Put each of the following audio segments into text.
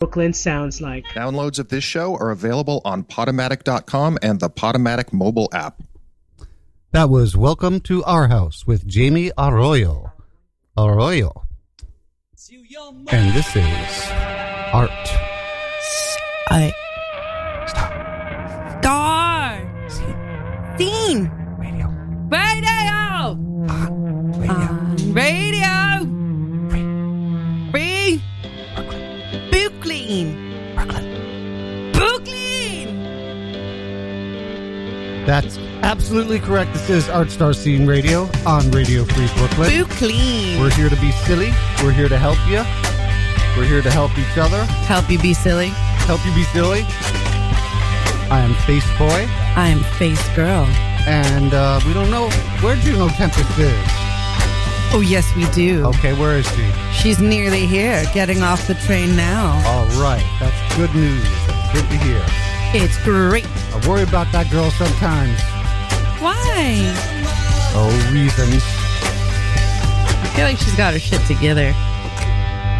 Brooklyn sounds like. Downloads of this show are available on Podomatic.com and the Podomatic mobile app. That was Welcome to Our House with Jamie Arroyo. Arroyo. And this is Art. I. Stop. Star. Scene. Radio. Radio. That's absolutely correct. This is Art Star Scene Radio on Radio Free Brooklyn. Brooklyn. We're here to be silly. We're here to help you. We're here to help each other. Help you be silly. Help you be silly. I am Face Boy, I am Face Girl. and uh, we don't know where Juno Tempest is. Oh, yes, we do. Okay, where is she? She's nearly here, getting off the train now. All right, that's good news. Good to hear. It's great. I worry about that girl sometimes. Why? Oh, reasons. I feel like she's got her shit together.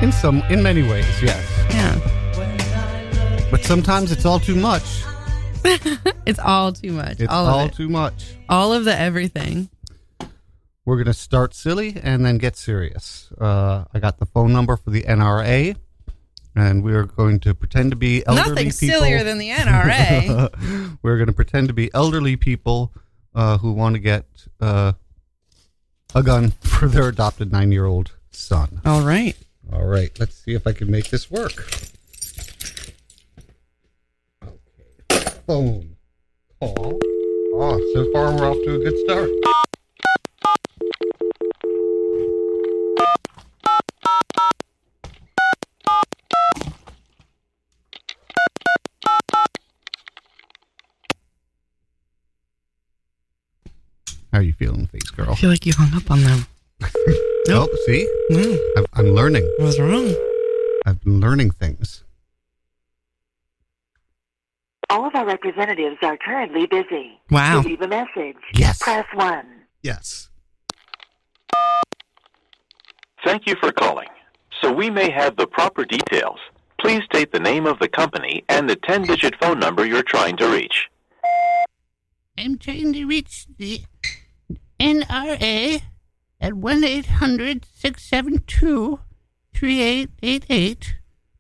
In some, in many ways, yes. Yeah. But sometimes it's all too much. It's all too much. It's all, all, it. too much. all of the everything. We're gonna start silly and then get serious. Uh, I got the phone number for the NRA, and we're going to pretend to be elderly Nothing people. sillier than the NRA. we're going to pretend to be elderly people uh, who want to get uh, a gun for their adopted nine-year-old son. all right. All right, let's see if I can make this work. Okay, phone call. Oh, so far we're off to a good start. How are you feeling, face girl? I feel like you hung up on them. Oh, see, No, I'm, I'm learning. what was wrong? I've been learning things. All of our representatives are currently busy. Wow. To leave a message, Yes. press 1. Yes. Thank you for calling. So we may have the proper details. Please state the name of the company and the 10-digit phone number you're trying to reach. I'm trying to reach the NRA at 1 800 672 3888.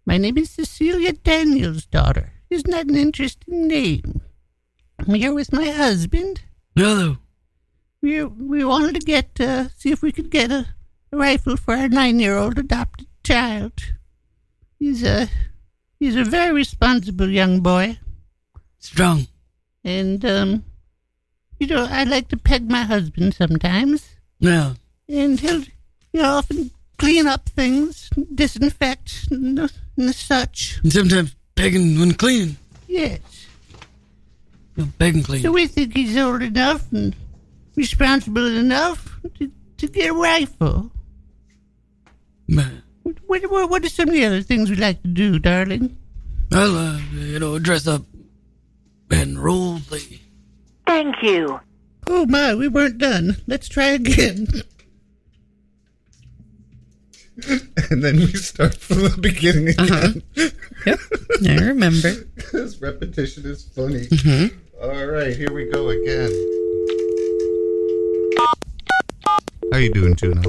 My name is Cecilia Daniels' daughter. Isn't that an interesting name? I'm here with my husband. Hello. We we wanted to get uh, see if we could get a, a rifle for our nine-year-old adopted child. He's a he's a very responsible young boy. Strong. And, um, you know, I like to peg my husband sometimes. Well, And he'll, you know, often clean up things, disinfect, and, and such. and sometimes pegging when cleaning. Yes. You know, begging clean. So we think he's old enough and responsible enough to, to get a rifle. Man, What, what, what are some of the other things we like to do, darling? I'll, uh, you know, dress up and role play. Thank you. Oh my, we weren't done. Let's try again. And then we start from the beginning again. Yep, I remember. this repetition is funny. Mm-hmm. All right, here we go again. How are you doing, Juno?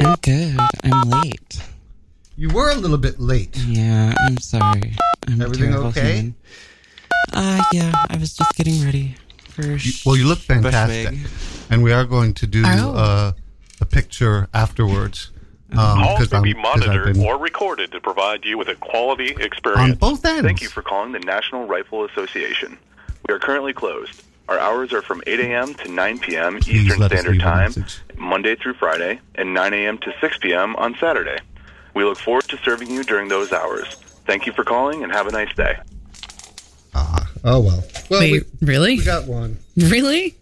I'm good. I'm late. You were a little bit late. Yeah, I'm sorry. I'm a Everything terrible okay? human. Uh, yeah, I was just getting ready for. You- sh- well, you look fantastic, Bushwig. and we are going to do Oh. uh, a picture afterwards. Um, Calls 'cause may I'm- be 'cause monitored been or recorded to provide you with a quality experience. on both ends. Thank you for calling the National Rifle Association. We are currently closed. Our hours are from 8 a.m. to 9 p.m. Please Eastern Standard Time. Monday through Friday, and 9 a.m. to 6 p.m. on Saturday. We look forward to serving you during those hours. Thank you for calling and have a nice day. Ah, oh well. Well, Wait, we, really? we got one. Really?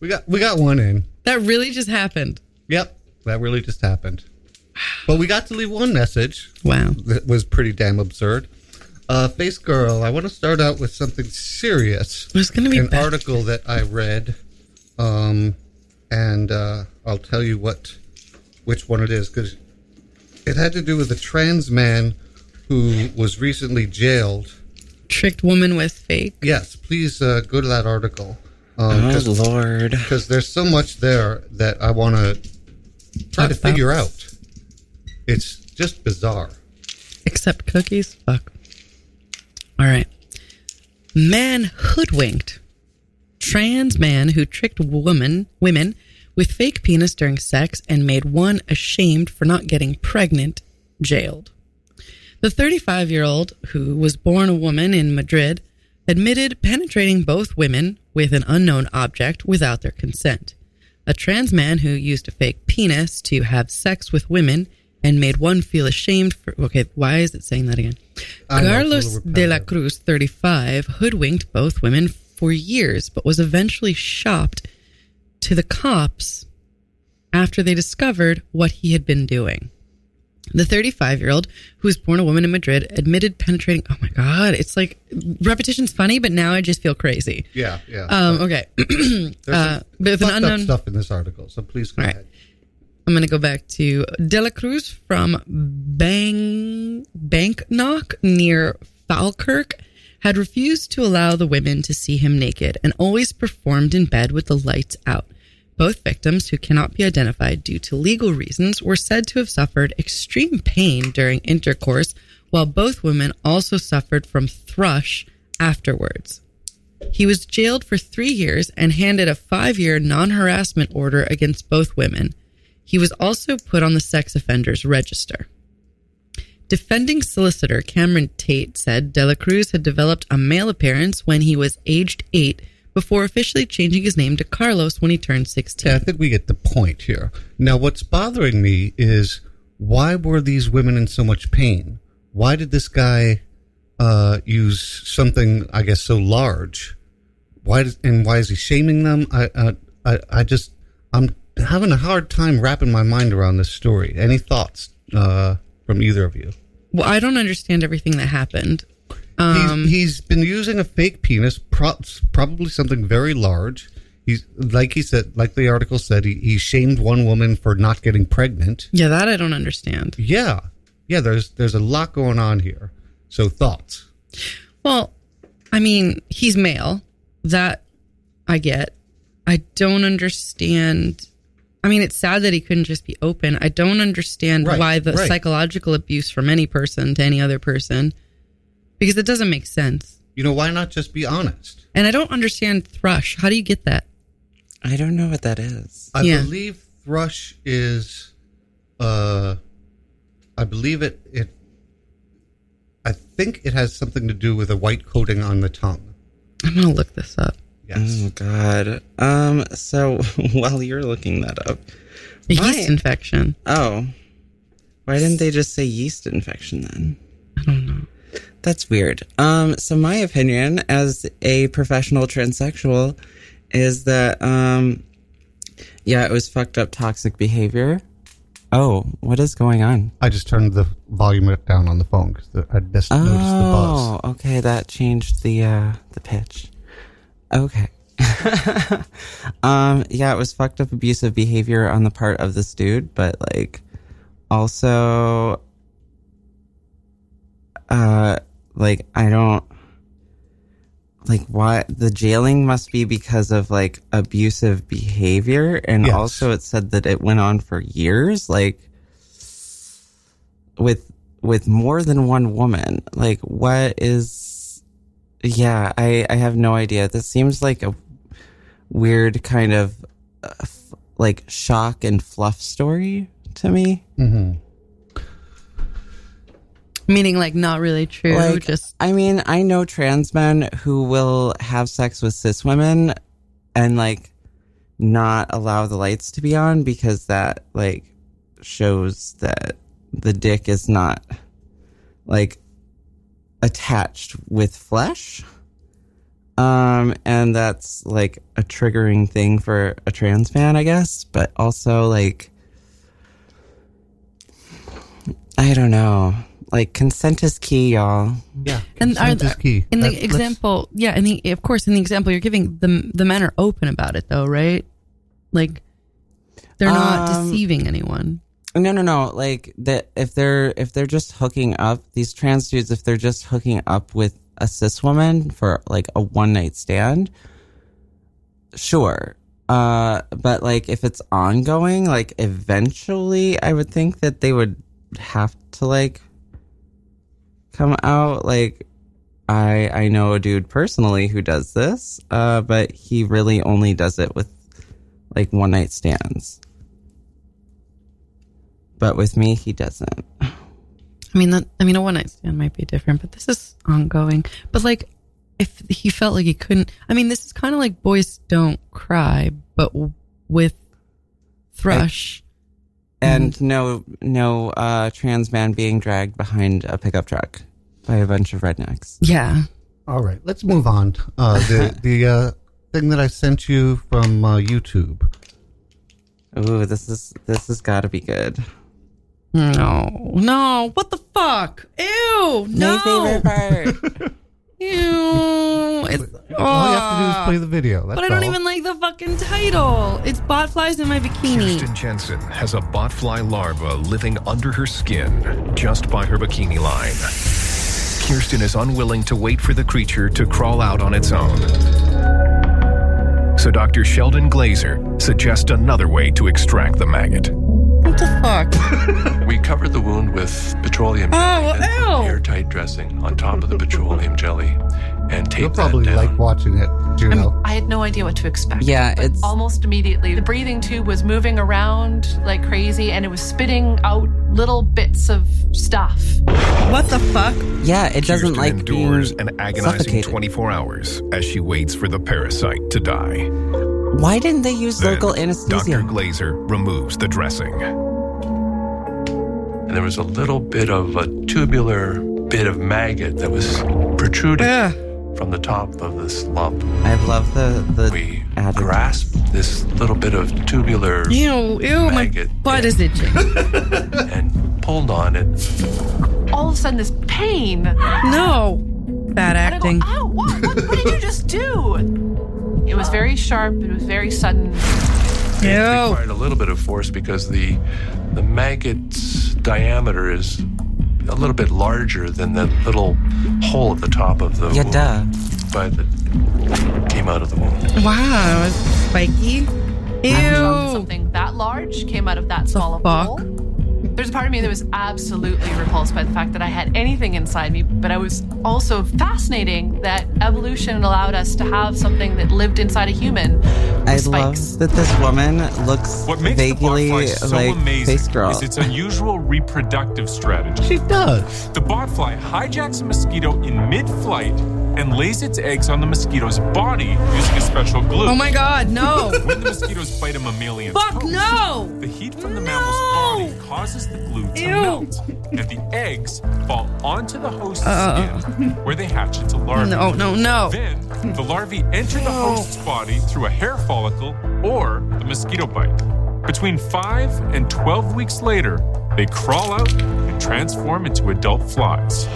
We got we got one in. That really just happened. Yep, that really just happened. But we got to leave one message Wow. that was pretty damn absurd. Uh, Face Girl, I want to start out with something serious. It's gonna be An bad. article that I read, um, and uh, I'll tell you what, which one it is, because it had to do with a trans man who was recently jailed. Tricked woman with fake. Yes, please uh, go to that article. oh Lord. Because there's so much there that I want to try to figure out. It's just bizarre. Except cookies. Fuck. All right. Man hoodwinked. Trans man who tricked woman women with fake penis during sex and made one ashamed for not getting pregnant, jailed. The 35 year old, who was born a woman in Madrid, admitted penetrating both women with an unknown object without their consent. A trans man who used a fake penis to have sex with women and made one feel ashamed for. Okay, why is it saying that again? I know, it's a Carlos de la. Cruz, 35, hoodwinked both women for years, but was eventually shopped to the cops after they discovered what he had been doing. The 35 year old, who was born a woman in Madrid, admitted penetrating. Oh my God, it's like repetition's funny, but now I just feel crazy. Yeah, yeah. Um, okay. There's uh, some but with an unknown. stuff in this article, so please go right. ahead. I'm going to go back to De La Cruz from Bang Banknock near Falkirk had refused to allow the women to see him naked and always performed in bed with the lights out. Both victims, who cannot be identified due to legal reasons, were said to have suffered extreme pain during intercourse, while both women also suffered from thrush afterwards. He was jailed for three years and handed a five year non harassment order against both women. He was also put on the sex offenders register. Defending solicitor Cameron Tate said De La Cruz had developed a male appearance when he was aged eight before officially changing his name to Carlos when he turned 16. Yeah, I think we get the point here. Now, what's bothering me is why were these women in so much pain? Why did this guy uh, use something, I guess, so large? Why does, and why is he shaming them? I, uh, I, I just, I'm having a hard time wrapping my mind around this story. Any thoughts uh, from either of you? Well, I don't understand everything that happened. Um, he's, he's been using a fake penis, pro- probably something very large. He's like he said, like the article said, he, he shamed one woman for not getting pregnant. yeah, that I don't understand. Yeah, yeah. There's there's a lot going on here. So thoughts? Well, I mean, he's male. That I get. I don't understand. I mean, it's sad that he couldn't just be open. I don't understand Right, why the right. psychological abuse from any person to any other person, because it doesn't make sense. You know, why not just be honest? And I don't understand thrush. How do you get that? I don't know what that is. I Yeah. believe thrush is, uh, I believe it it. I think it has something to do with a white coating on the tongue. I'm gonna look this up. Yes. Oh God. Um. So while you're looking that up, A My- yeast infection. oh, why didn't they just say yeast infection then? I don't know. That's weird. Um, so my opinion as a professional transsexual is that um, yeah, it was fucked up toxic behavior. Oh, what is going on? I just turned the volume down on the phone because I just noticed the buzz. Oh, okay, that changed the uh the pitch. Okay. um yeah, it was fucked up abusive behavior on the part of this dude, but like also uh like I don't like why the jailing must be because of like abusive behavior. And Yes. also it said that it went on for years like with with more than one woman. Like what is yeah i i have no idea. This seems like a weird kind of uh, f- like shock and fluff story to me. Hmm Meaning, like, not really true. like just i mean i know trans men who will have sex with cis women and like not allow the lights to be on because that like shows that the dick is not like attached with flesh um and that's like a triggering thing for a trans man i guess but also like i don't know like consent is key y'all Yeah, and are consent is key. in the That- let's- example yeah in the of course in the example you're giving the the men are open about it though right like they're not Um, deceiving anyone No, no, no. Like that if they're if they're just hooking up these trans dudes, if they're just hooking up with a cis woman for like a one night stand, sure. Uh, but like if it's ongoing, like eventually, I would think that they would have to like come out. Like I I know a dude personally who does this, uh, but he really only does it with like one night stands. But with me, he doesn't. I mean, that, I mean, a one night stand might be different, but this is ongoing. But like, if he felt like he couldn't, I mean, this is kind of like Boys Don't Cry, but with Thrush. And no, no uh, trans man being dragged behind a pickup truck by a bunch of rednecks. yeah. All right, let's move on. Uh, the the uh, thing that I sent you from uh, YouTube. Ooh, this is this has got to be good. No, no. What the fuck? Ew. No. My favorite part. Ew. It's, All you have to do is Ah. play the video. That's But I don't all. even like the fucking title. It's bot flies in my bikini. Kirsten Jensen has a botfly larva living under her skin, just by her bikini line. Kirsten is unwilling to wait for the creature to crawl out on its own. So Dr. Sheldon Glazer suggests another way to extract the maggot. What the fuck? We covered the wound with petroleum Oh, jelly, then put ew. airtight dressing on top of the petroleum jelly, and You'll probably that down. like watching it, Juno. I had no idea what to expect. Yeah, it's- almost immediately. The breathing tube was moving around like crazy, and it was spitting out little bits of stuff. What the fuck? Yeah, it doesn't Kirsten like endures being an agonizing suffocated. 24 hours as she waits for the parasite to die. Why didn't they use Then, local anesthesia? Dr. Glazer removes the dressing. And there was a little bit of a tubular bit of maggot that was protruding Yeah. From the top of this lump. I love the the We adjectives. grasped this little bit of tubular Ew, ew, my Maggot. butt is itching. and pulled on it. All of a sudden, this pain. No. Bad acting. go, ow, what, what, what did you just do? It was very sharp. It was very sudden. It Ew. required a little bit of force because the the maggot's diameter is a little bit larger than the little hole at the top of the Yeah, wound. duh. But it came out of the wound. Wow, it's spiky. Ew. Something that large came out of that small of a fuck? hole. There's a part of me that was absolutely repulsed by the fact that I had anything inside me, but I was also fascinating that evolution allowed us to have something that lived inside a human. I spikes. love that this woman looks What makes vaguely the botfly so like amazing Face Girl. is its unusual reproductive strategy. She does. The botfly hijacks a mosquito in mid-flight and lays its eggs on the mosquito's body using a special glue. Oh my god, no. When the mosquitoes bite a mammalian Fuck no. the heat from the No. mammal's body causes the glue to Ew. melt, and the eggs fall onto the host's Uh. skin, where they hatch into larvae. No, no, no. Then the larvae enter the host's body through a hair follicle or the mosquito bite. Between 5 and 12 weeks later, they crawl out and transform into adult flies.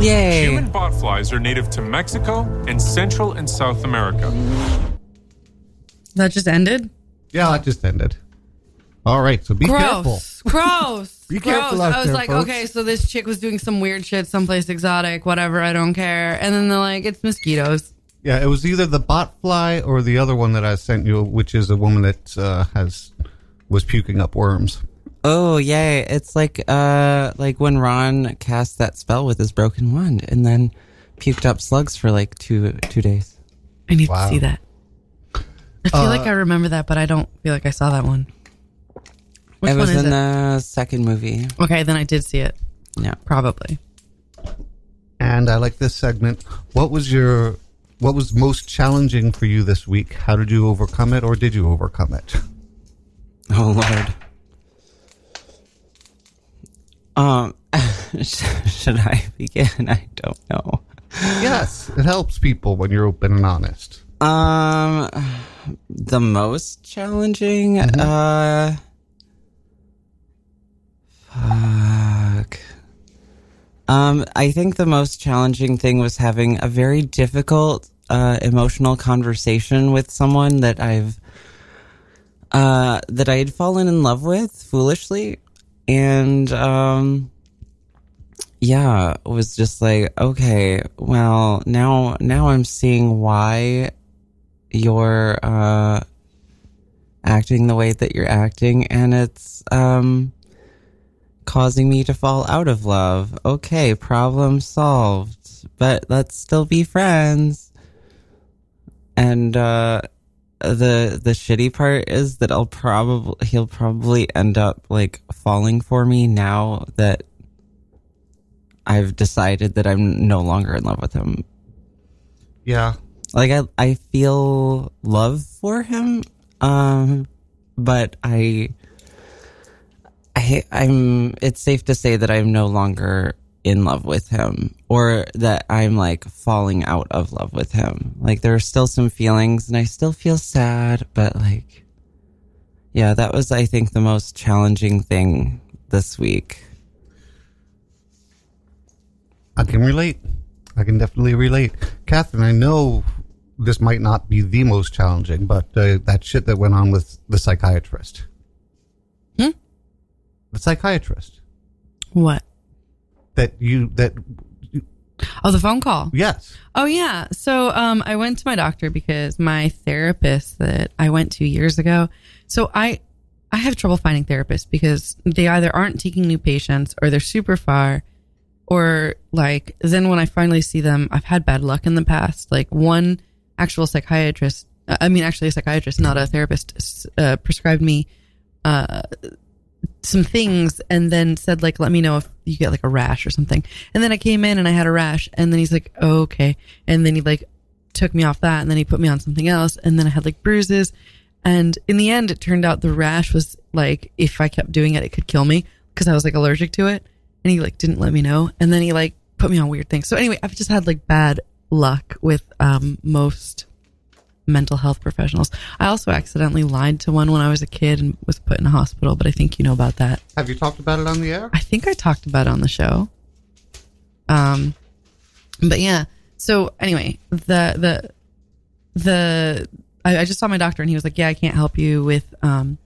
Yay! Human botflies are native to Mexico and Central and South America. That just ended? Yeah, it just ended. All right, so be careful. Gross. Gross. Be Gross. careful out I was there, like, folks. okay, so this chick was doing some weird shit someplace exotic, whatever, I don't care. And then they're like, it's mosquitoes. Yeah, it was either the bot fly or the other one that I sent you, which is a woman that uh, has was puking up worms. Oh yay! It's like uh like when Ron cast that spell with his broken wand and then puked up slugs for like two two days. I need Wow. to see that. I feel Uh, like I remember that, but I don't feel like I saw that one. Which it was one is in it? the second movie. Okay, then I did see it. Yeah. Probably. And I like this segment. What was your what was most challenging for you this week? How did you overcome it, or did you overcome it? Oh lord. Um, should I begin? I don't know. yes, it helps people when you're open and honest. Um, the most challenging. Uh, fuck. Um, I think the most challenging thing was having a very difficult, uh, emotional conversation with someone that I've, uh, that I had fallen in love with foolishly. And um yeah, it was just like, okay, well, now now I'm seeing why you're uh acting the way that you're acting and it's um causing me to fall out of love. Okay, problem solved. But let's still be friends. And uh the the shitty part is that I'll probably he'll probably end up like falling for me now that I've decided that I'm no longer in love with him. Yeah. Like I I feel love for him um but I I I'm it's safe to say that I'm no longer in love with him or that I'm like falling out of love with him. Like there are still some feelings and I still feel sad, but like yeah, that was I think the most challenging thing this week. I can relate. I can definitely relate. Catherine, I know this might not be the most challenging, but uh, that shit that went on with the psychiatrist. Hmm? The psychiatrist. What? That you, that, Oh, the phone call. yes. Oh yeah. So um I went to my doctor because my therapist that I went to years ago. So I I have trouble finding therapists because they either aren't taking new patients or they're super far or like then when I finally see them I've had bad luck in the past. Like one actual psychiatrist I mean actually a psychiatrist not a therapist uh, prescribed me uh some things and then said like let me know if you get like a rash or something. And then i came in and i had a rash and then he's like oh, okay. And then he like took me off that and then he put me on something else and then i had like bruises. And in the end it turned out the rash was like if i kept doing it it could kill me because i was like allergic to it. And he like didn't let me know. And then he like put me on weird things. So anyway i've just had like bad luck with um most mental health professionals. I also accidentally lied to one when I was a kid and was put in a hospital, but I think you know about that. Have you talked about it on the air? I think I talked about it on the show. Um, but yeah. So anyway, the the the I, I just saw my doctor and he was like, "Yeah, I can't help you with um,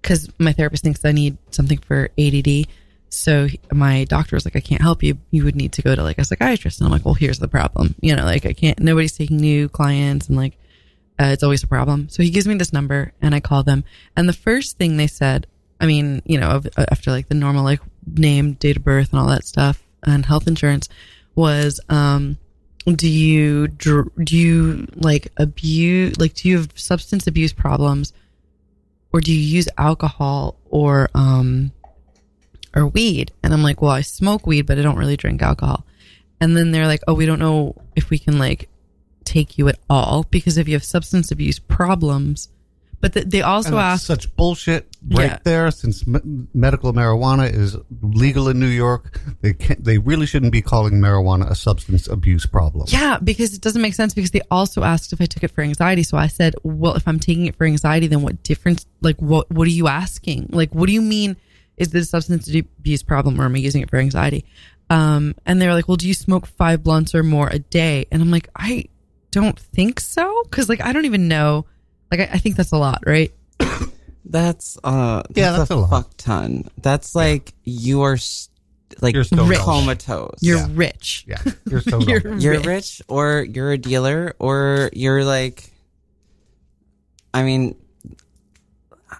because my therapist thinks I need something for ADD." So my doctor was like, "I can't help you. You would need to go to like a psychiatrist." And I'm like, "Well, here's the problem. You know, like I can't. Nobody's taking new clients, and like uh, it's always a problem." So he gives me this number, and I call them. And the first thing they said, I mean, you know, after like the normal like name, date of birth, and all that stuff, and health insurance, was um, do you do you like abuse like do you have substance abuse problems, or do you use alcohol or um or weed? And I'm like, well, I smoke weed, but I don't really drink alcohol. And then they're like, oh, we don't know if we can like take you at all because if you have substance abuse problems, but th- they also ask such bullshit right Yeah. there. Since me- medical marijuana is legal in New York, they can't, they really shouldn't be calling marijuana a substance abuse problem. Yeah, because it doesn't make sense because they also asked if I took it for anxiety. So I said, well, if I'm taking it for anxiety, then what difference, like, what, what are you asking? Like, what do you mean? Is this a substance abuse problem or am I using it for anxiety? Um, and they were like, well, do you smoke five blunts or more a day? And I'm like, I don't think so. Cause like, I don't even know. Like, I, I think that's a lot, right? That's uh that's, Yeah, that's a, a fuck ton. That's like you are s- like You're stoned Rich. comatose. You're Yeah. rich. Yeah, you're so You're dumb. you're rich. rich or you're a dealer or you're like I mean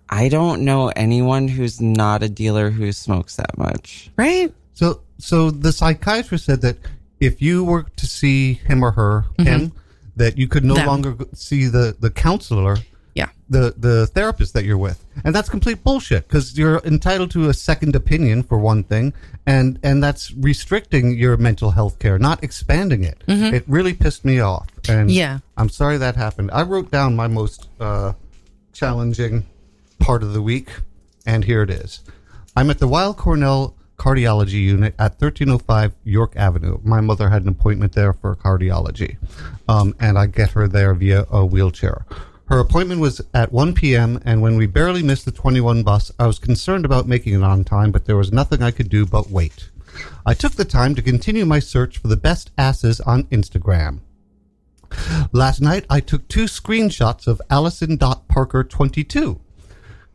I don't know anyone who's not a dealer who smokes that much. Right? So, so the psychiatrist said that if you were to see him or her, him, that you could no Mm-hmm. Them. longer see the the counselor, Yeah. the the therapist that you're with, and that's complete bullshit because you're entitled to a second opinion for one thing, and and that's restricting your mental health care, not expanding it. It really pissed me off, and Mm-hmm. Yeah. I'm sorry that happened. I wrote down my most uh, challenging part of the week, and here it is. I'm at the Weill Cornell Cardiology Unit at 1305 York Avenue. My mother had an appointment there for cardiology, um, and I get her there via a wheelchair. Her appointment was at 1 p.m., and when we barely missed the 21 bus, I was concerned about making it on time, but there was nothing I could do but wait. I took the time to continue my search for the best asses on Instagram. Last night, I took two screenshots of Allison.Parker22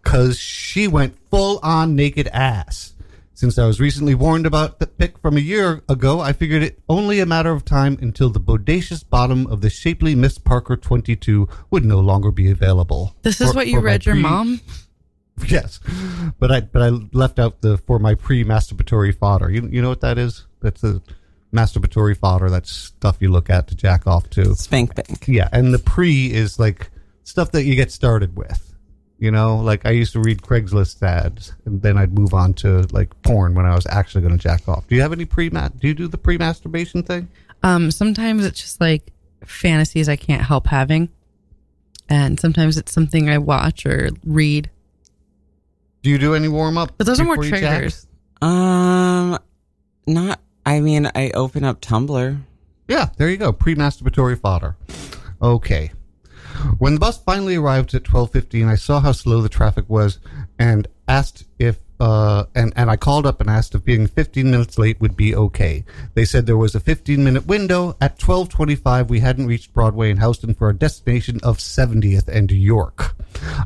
because she went full on naked ass. Since I was recently warned about the pick from a year ago, I figured it only a matter of time until the bodacious bottom of the shapely Miss Parker 22 would no longer be available. This is For- what you for my read your pre- mom? Yes, but I but I left out the for my pre-masturbatory fodder. You you know what that is? That's the masturbatory fodder. That's stuff you look at to jack off to. Spank bank. Yeah, and the pre is like stuff that you get started with. You know, like I used to read Craigslist ads, and then I'd move on to like porn when I was actually going to jack off. Do you have any pre? Do you do the pre-masturbation thing? Um, sometimes it's just like fantasies I can't help having. And sometimes it's something I watch or read. Do you do any warm up? But those are more triggers. Um, not. I mean, I open up Tumblr. Yeah, there you go. Pre-masturbatory fodder. Okay. When the bus finally arrived at 12:15, I saw how slow the traffic was and asked if uh and and I called up and asked if being 15 minutes late would be okay. They said there was a 15-minute window. At 12:25, we hadn't reached Broadway and Houston for our destination of 70th and York.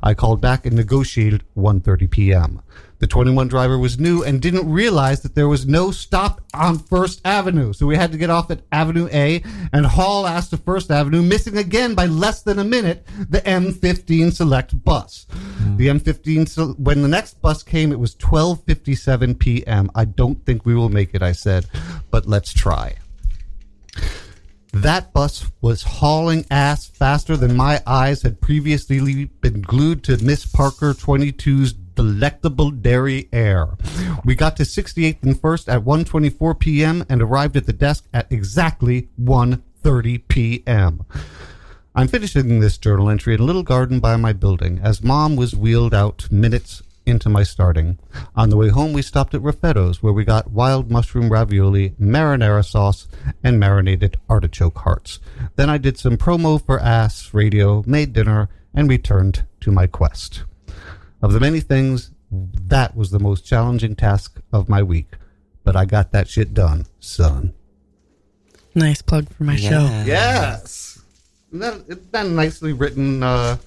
I called back and negotiated 1:30 p.m. The 21 driver was new and didn't realize that there was no stop on First Avenue. So we had to get off at Avenue A and haul ass to First Avenue, missing again by less than a minute the M15 Select bus. Hmm. The M15, se- when the next bus came, it was 12.57 p.m. I don't think we will make it, I said, but let's try. That bus was hauling ass faster than my eyes had previously been glued to Miss Parker 22's delectable derriere. We got to 68th and 1st at 1:24 p.m. and arrived at the desk at exactly 1:30 p.m. I'm finishing this journal entry in a little garden by my building as mom was wheeled out minutes into my starting. On the way home, we stopped at Raffetto's where we got wild mushroom ravioli, marinara sauce, and marinated artichoke hearts. Then I did some promo for Ass Radio, made dinner, and returned to my quest. Of the many things, that was the most challenging task of my week. But I got that shit done, son. Nice plug for my show. Yes. Isn't that, isn't that a nicely written uh,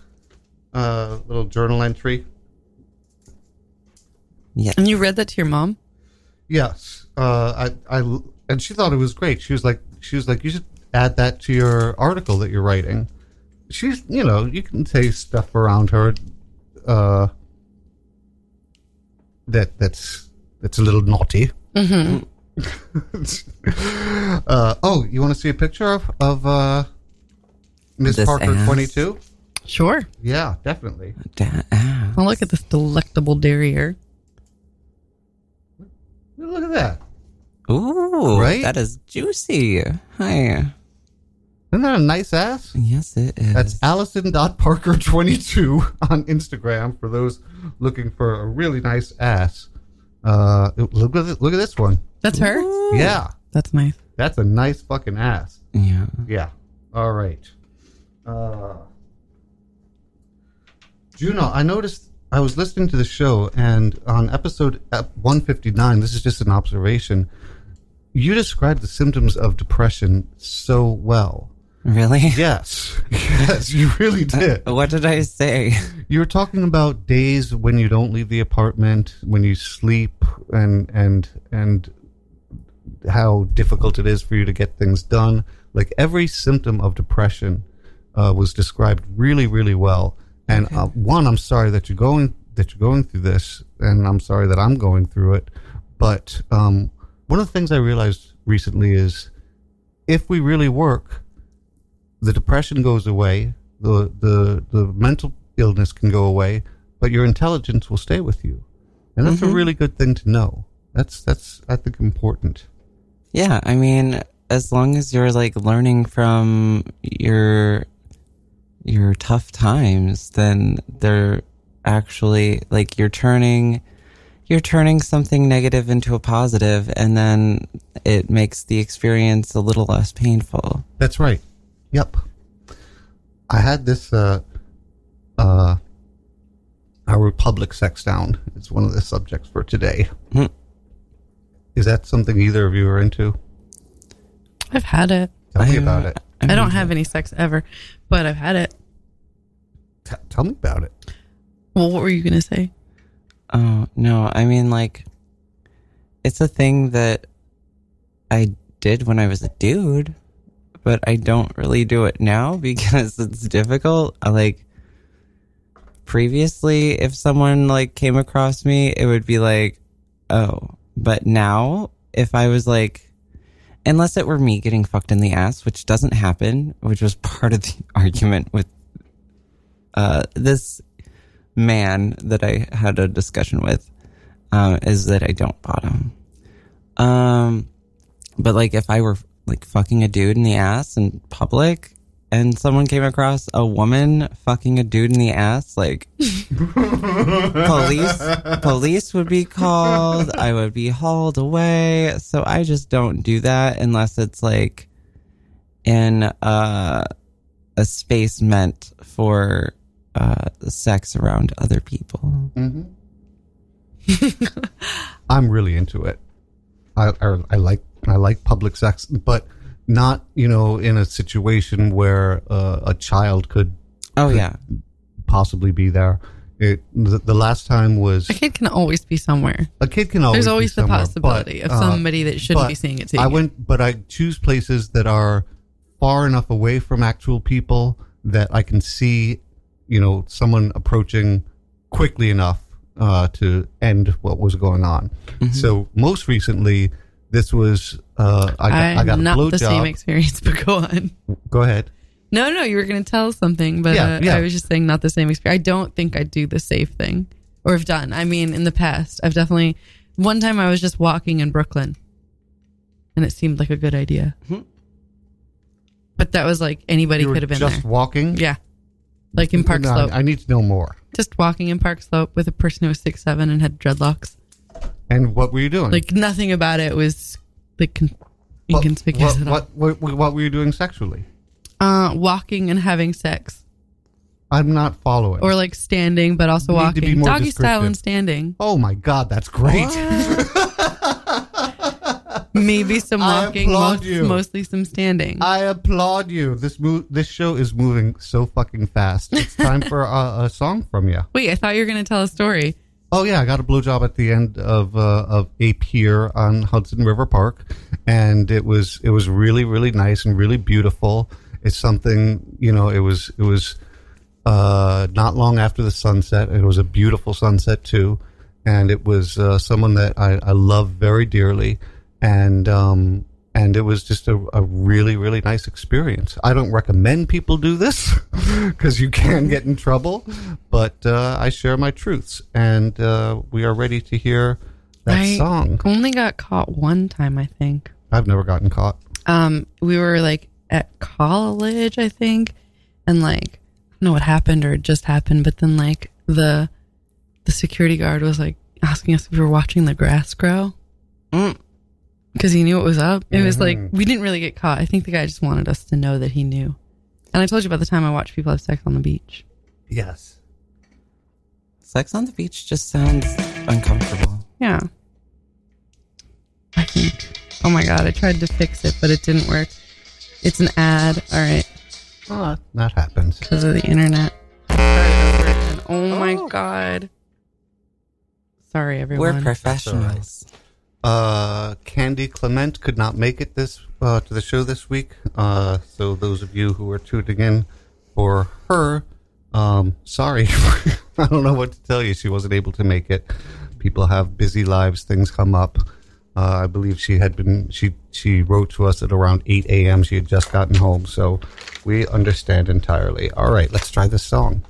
uh, little journal entry? Yeah. And you read that to your mom? Yes. Uh, I, I, and she thought it was great. She was like, she was like, you should add that to your article that you're writing. She's, you know, you can say stuff around her, uh, that that's that's a little naughty. Mm-hmm. uh, oh, you want to see a picture of of uh, Miss Parker twenty two? Sure. Yeah, definitely. I'll look at this delectable derriere. Look at that. Ooh, Right? That is juicy. Hi. Isn't that a nice ass? Yes, it is. That's Allison.Parker22 on Instagram for those looking for a really nice ass. Uh, look at this, look at this one. That's her? Yeah, That's nice. that's a nice fucking ass. Yeah. Yeah. All right. Uh, Juno, I noticed I was listening to the show, and on episode 159, this is just an observation. You described the symptoms of depression so well. Really? Yes. Yes, you really did. What did I say? You were talking about days when you don't leave the apartment, when you sleep, and and and how difficult it is for you to get things done. Like every symptom of depression uh, was described really, really well. And uh, one, I'm sorry that you're going that you're going through this, and I'm sorry that I'm going through it. But um, one of the things I realized recently is if we really work, the depression goes away, the the the mental illness can go away, but your intelligence will stay with you, and that's a Mhm. really good thing to know. That's that's I think important. Yeah, I mean, as long as you're like learning from your your tough times, then they're actually like you're turning you're turning something negative into a positive and then it makes the experience a little less painful. That's right. Yep. I had this uh uh our public sex down It's one of the subjects for today. Hmm. Is that something either of you are into? I've had it. Tell me about it. I don't have any sex ever, but I've had it. T- tell me about it. Well, what were you going to say? Oh, no, I mean like it's a thing that I did when I was a dude, but I don't really do it now because it's difficult. I like previously if someone like came across me, it would be like, "Oh." But now if I was like unless it were me getting fucked in the ass, which doesn't happen, which was part of the argument with uh, this man that I had a discussion with, um, is that I don't bottom. Um, but like if I were like fucking a dude in the ass in public and someone came across a woman fucking a dude in the ass, like police police would be called, I would be hauled away. So I just don't do that unless it's like in uh, a space meant for uh, sex around other people. I'm really into it. I, I I like I like public sex, but not you know in a situation where uh, a child could. Oh could yeah, possibly be there. It the, the last time was A kid can always be somewhere. a kid can always. There's be always the somewhere, possibility but, of uh, somebody that shouldn't be seeing it. Seeing I it. went, but I choose places that are far enough away from actual people that I can see, you know, someone approaching quickly enough uh, to end what was going on. Mm-hmm. So most recently, this was uh, I, got, I got a not the same experience, but go on. Go ahead. No, no, you were going to tell something, but Yeah, uh, yeah. I was just saying not the same experience. I don't think I'd do the safe thing or have done. I mean, in the past, I've definitely. One time I was just walking in Brooklyn and it seemed like a good idea. But that was like anybody could have been just there. walking. Yeah. Like in Park No, Slope. I need to know more. just walking in Park Slope with a person who was six seven and had dreadlocks. And what were you doing? Like nothing about it was like con- what, inconspicuous what, at all. what, what, what were you doing sexually? Uh, walking and having sex, I'm not following. or like standing, but also need to be walking, more doggy style and standing. oh my god, that's great. Maybe some I walking, applaud most, you. mostly some standing. I applaud you. This mo- this show is moving so fucking fast. It's time for a, a song from you. Wait, I thought you were going to tell a story. Oh yeah, I got a blue job at the end of uh, of a pier on Hudson River Park, and it was it was really really nice and really beautiful. It's something you know. It was it was uh, not long after the sunset. It was a beautiful sunset too, and it was uh, someone that I, I love very dearly, and um, and it was just a, a really really nice experience. I don't recommend people do this because you can get in trouble, but uh, I share my truths, and uh, we are ready to hear that I song. only got caught one time, I think. I've never gotten caught. Um, we were like at college, I think, and like I don't know what happened or it just happened, but then like the the security guard was like asking us if we were watching the grass grow because he knew what was up. It was like mm-hmm. we didn't really get caught. I think the guy just wanted us to know that he knew. And I told you about the time I watched people have sex on the beach. Yes. sex on the beach just sounds uncomfortable. Yeah. I think. Oh my god, I tried to fix it, but it didn't work. It's an ad. All right. Oh, that happens. because of the internet. Start it. Oh, my oh. god. Sorry, everyone. We're professionals. Uh, Candy Clement could not make it this uh, to the show this week. Uh, so those of you who are tuning in for her, um, sorry, I don't know what to tell you. She wasn't able to make it. People have busy lives; things come up. Uh, I believe she had been she she wrote to us at around eight a.m. She had just gotten home, so we understand entirely. All right, let's try this song.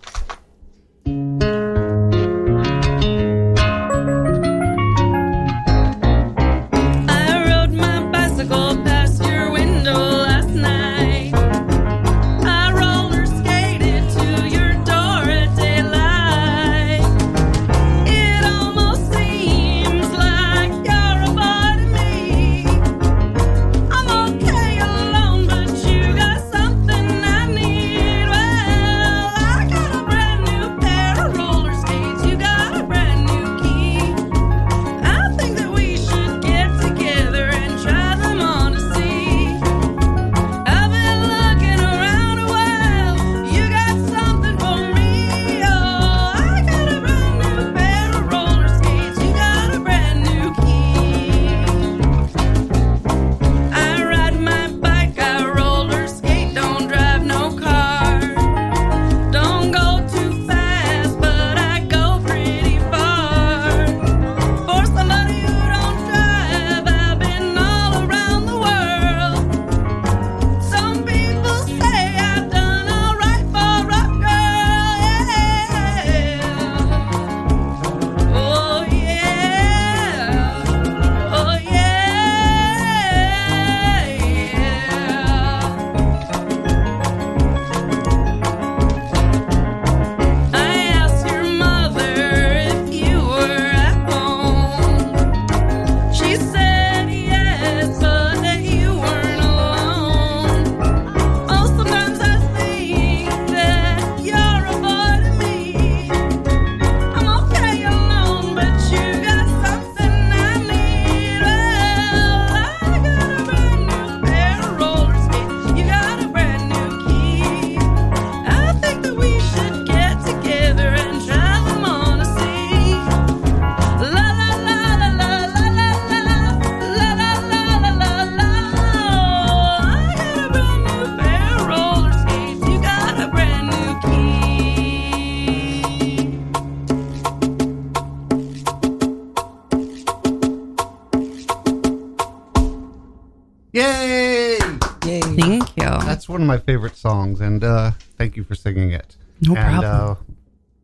You. One of my favorite songs, and uh, thank you for singing it. No and, problem. Uh,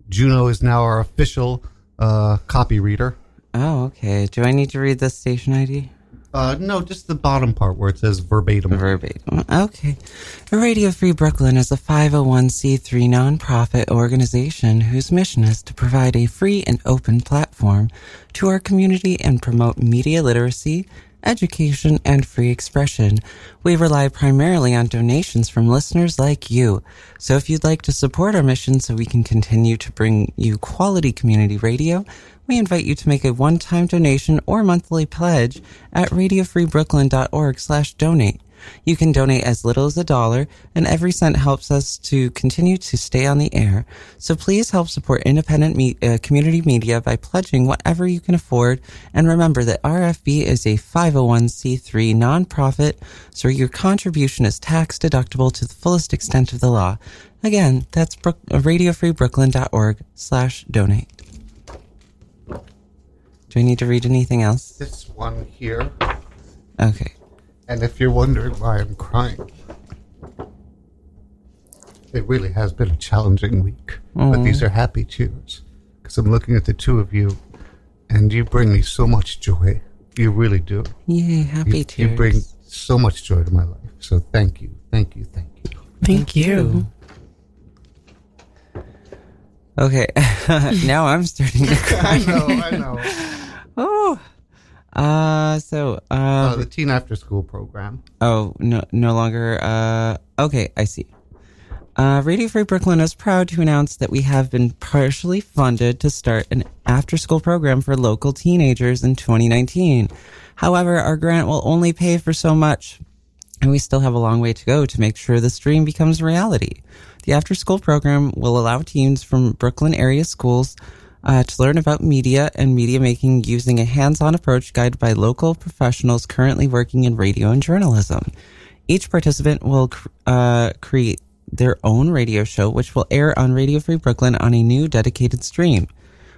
Juno is now our official uh, copy reader. Oh, okay. Do I need to read the station ID? Uh, no, just the bottom part where it says verbatim. Verbatim. Okay. Radio Free Brooklyn is a 501c3 nonprofit organization whose mission is to provide a free and open platform to our community and promote media literacy, education, and free expression. We rely primarily on donations from listeners like you. So if you'd like to support our mission so we can continue to bring you quality community radio, we invite you to make a one-time donation or monthly pledge at radiofreebrooklyn.org slash donate. You can donate as little as a dollar, and every cent helps us to continue to stay on the air. So please help support independent me- uh, community media by pledging whatever you can afford. And remember that RFB is a 501c3 nonprofit, so your contribution is tax deductible to the fullest extent of the law. Again, that's Brook- uh, radiofreebrooklyn.org slash donate. Do I need to read anything else? This one here. Okay. And if you're wondering why I'm crying, it really has been a challenging week. But these are happy tears because I'm looking at the two of you, and you bring me so much joy. You really do. Yay, happy you, tears. You bring so much joy to my life. So thank you, thank you, thank you. Thank you. Okay, now I'm starting to cry. I know, I know. oh, uh, so uh, Uh, the teen after school program. oh, no, no longer. Uh, okay, I see. Uh, Radio Free Brooklyn is proud to announce that we have been partially funded to start an after-school program for local teenagers in 2019. However, our grant will only pay for so much, and we still have a long way to go to make sure this dream becomes reality. The after school program will allow teens from Brooklyn area schools uh, to learn about media and media making using a hands on approach guided by local professionals currently working in radio and journalism. Each participant will uh, create their own radio show, which will air on Radio Free Brooklyn on a new dedicated stream.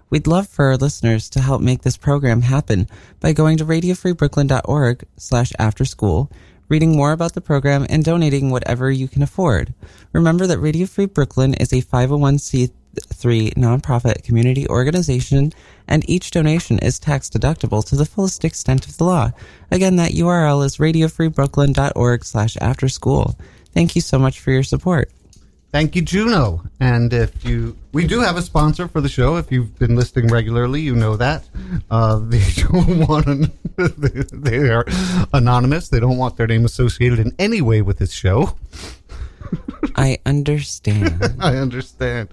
We'd love for our listeners to help make this program happen by going to radiofreebrooklyn.org slash after school, reading more about the program, and donating whatever you can afford. Remember that Radio Free Brooklyn is a 501c3 nonprofit community organization, and each donation is tax deductible to the fullest extent of the law. Again, that URL is radiofreebrooklyn.org slash after school. Thank you so much for your support. Thank you, Juno. And if you, we do have a sponsor for the show. If you've been listening regularly, you know that. Uh, they don't want, an, they are anonymous. They don't want their name associated in any way with this show. I understand. I understand.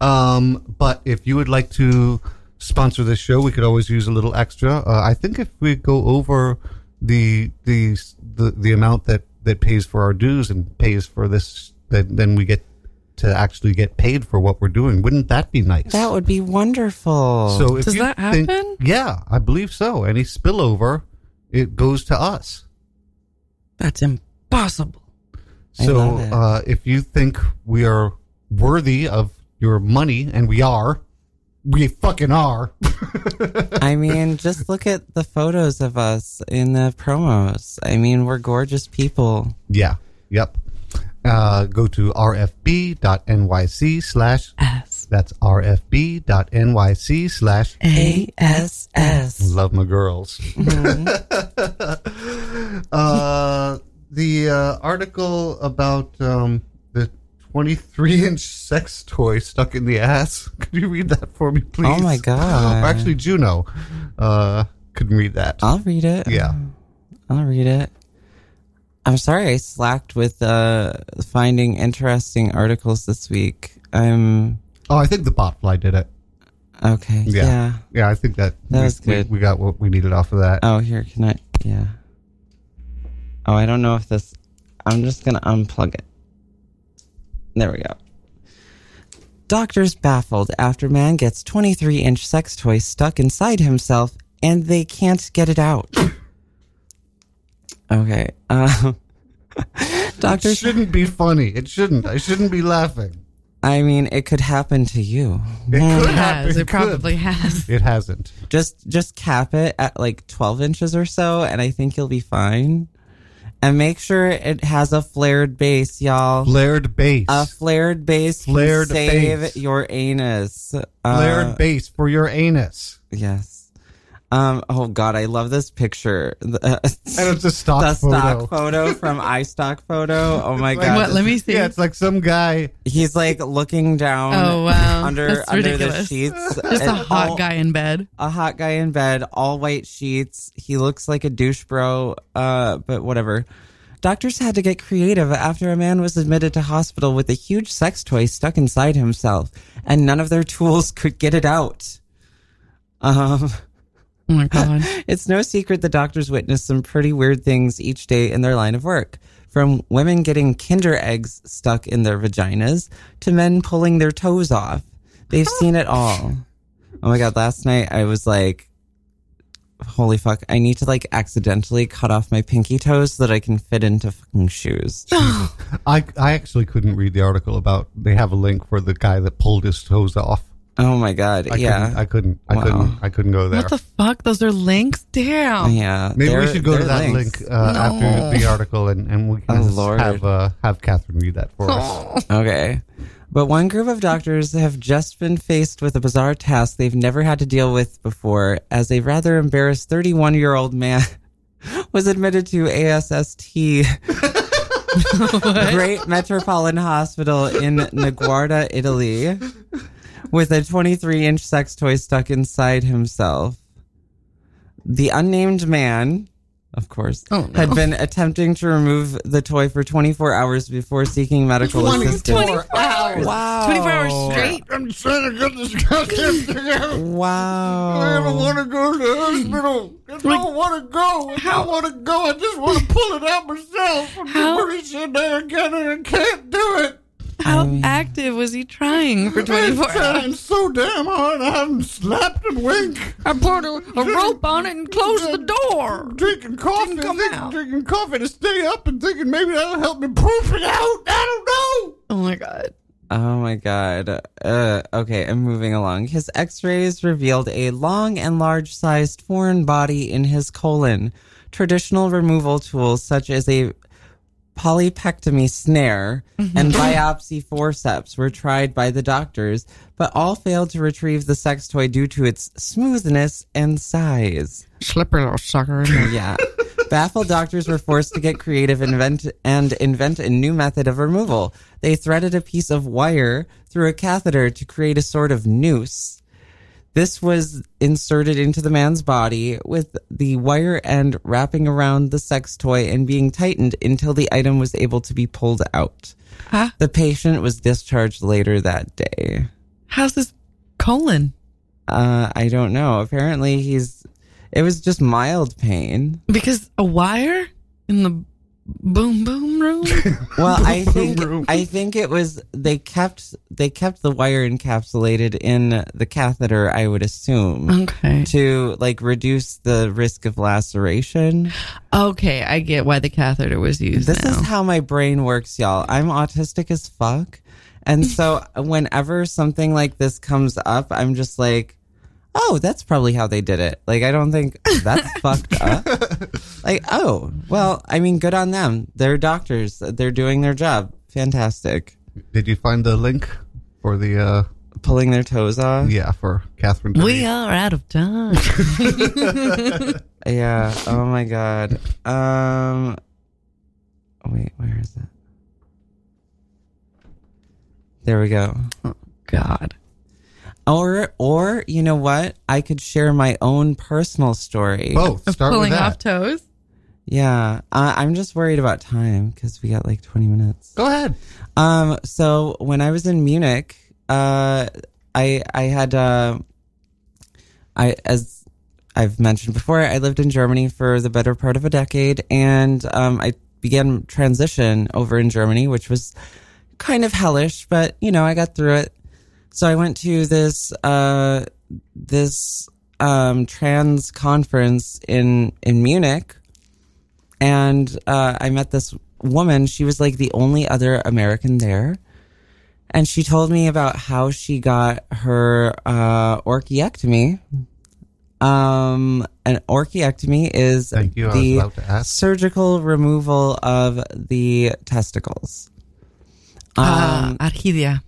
Um, but if you would like to sponsor this show, we could always use a little extra. Uh, I think if we go over the the the, the amount that that pays for our dues and pays for this, then then we get to actually get paid for what we're doing. Wouldn't that be nice? That would be wonderful. So if Does you that think- happen? yeah, I believe so. Any spillover, it goes to us. That's impossible. So uh, if you think we are worthy of your money, and we are, we fucking are. I mean, just look at the photos of us in the promos. I mean, we're gorgeous people. Yeah. Yep. Uh, go to rfb.nyc slash S. that's rfb.nyc slash ASS. love my girls. uh, the uh, article about um, the 23 inch sex toy stuck in the ass. Could you read that for me, please? Oh my God. Or actually, Juno uh, could read that. I'll read it. Yeah. I'll read it. I'm sorry I slacked with uh, finding interesting articles this week. I'm Oh, I think the botfly did it. okay. Yeah. Yeah. Yeah, I think that, That we, was good. We, we got what we needed off of that. Oh, here, can I? Yeah. Oh, I don't know if this. I'm just going to unplug it. There we go. Doctors baffled after man gets 23 inch sex toy stuck inside himself and they can't get it out. Okay. Um, It doctors. shouldn't be funny. It shouldn't. I shouldn't be laughing. I mean, it could happen to you. It could It happen. has. It could. probably has. It hasn't. Just just cap it at like 12 inches or so and I think you'll be fine. And make sure it has a flared base, y'all. Flared base. A flared base Flared save base. your anus. Flared Uh, base for your anus. Yes. Um. Oh God, I love this picture. The- And it's a stock the photo. stock photo from iStock photo. Oh my Like- God. What? Let me see. Yeah, it's like some guy. He's like looking down. Oh, wow. Under under the sheets. Just a hot all- guy in bed. A hot guy in bed, all white sheets. He looks like a douche bro. Uh, but whatever. Doctors had to get creative after a man was admitted to hospital with a huge sex toy stuck inside himself, and none of their tools could get it out. Um. Oh my god. it's no secret the doctors witness some pretty weird things each day in their line of work. From women getting kinder eggs stuck in their vaginas to men pulling their toes off. They've seen it all. Oh my god, last night I was like, holy fuck, I need to like accidentally cut off my pinky toes so that I can fit into fucking shoes. I I actually couldn't read the article about. They have a link for the guy that pulled his toes off. Oh my god, I yeah. couldn't, I couldn't. I Wow. couldn't. I couldn't go there. What the fuck? Those are links? Damn. yeah. Maybe we should go to that links. link uh, after the article, and, and we can Oh, just have uh, have Catherine read that for us. Okay. But one group of doctors have just been faced with a bizarre task they've never had to deal with before, as a rather embarrassed 31 year old man was admitted to ASST Great Metropolitan Hospital in Niguarda, Italy, with a 23 inch sex toy stuck inside himself. The unnamed man, of course, Oh, no. had been attempting to remove the toy for 24 hours before seeking medical assistance. 24 hours. Wow. 24 hours straight. I'm trying to get this goddamn thing out. Wow. I don't want to go to the hospital. I don't want to go. I don't want to go. I just want to pull it out myself. I'm How- pretty sure that I can't, I can't do it. How active was he trying for 24 I'm trying hours? so damn hard. I haven't slapped and wink. I put a, a rope on it and closed the door. Drinking coffee, Didn't come thinking- out. drinking coffee to stay up and thinking maybe that'll help me poof it out. I don't know. Oh my god. Oh my god. Uh, okay, I'm moving along. His x-rays revealed a long and large-sized foreign body in his colon. Traditional removal tools such as a polypectomy snare mm-hmm. and biopsy forceps were tried by the doctors, but all failed to retrieve the sex toy due to its smoothness and size. Slippery little sucker. Yeah. Baffled doctors were forced to get creative invent, and invent a new method of removal. They threaded a piece of wire through a catheter to create a sort of noose. This was inserted into the man's body with the wire end wrapping around the sex toy and being tightened until the item was able to be pulled out. Huh? The patient was discharged later that day. How's his colon? Uh, I don't know. Apparently, he's. It was just mild pain. Because a wire in the boom boom room? Well, I think I think it was they kept they kept the wire encapsulated in the catheter. I would assume okay. to like reduce the risk of laceration. Okay, I get why the catheter was used This now. is how my brain works, y'all. I'm autistic as fuck, and so whenever something like this comes up, I'm just like, oh, that's probably how they did it. Like, I don't think that's fucked up. Like, oh, well, I mean, good on them. They're doctors. They're doing their job. Fantastic. Did you find the link for the? uh Pulling their toes off. Yeah, for Catherine. to we are out of time. Yeah. Oh my god. Um. Wait, where is it? There we go. Oh God. Or, or you know what? I could share my own personal story. Both. Start with Pulling that. off toes? Yeah, uh, I'm just worried about time because we got like 20 minutes. Go ahead. Um, so when I was in Munich, uh, I I had uh, I as I've mentioned before, I lived in Germany for the better part of a decade, and um, I began transition over in Germany, which was kind of hellish, but you know I got through it. So I went to this uh, this um, trans conference in in Munich, and uh, I met this woman. She was like the only other American there, and she told me about how she got her uh, orchiectomy. Um, an orchiectomy is Thank you. The about to ask. surgical removal of the testicles. Um, Ah, archidia.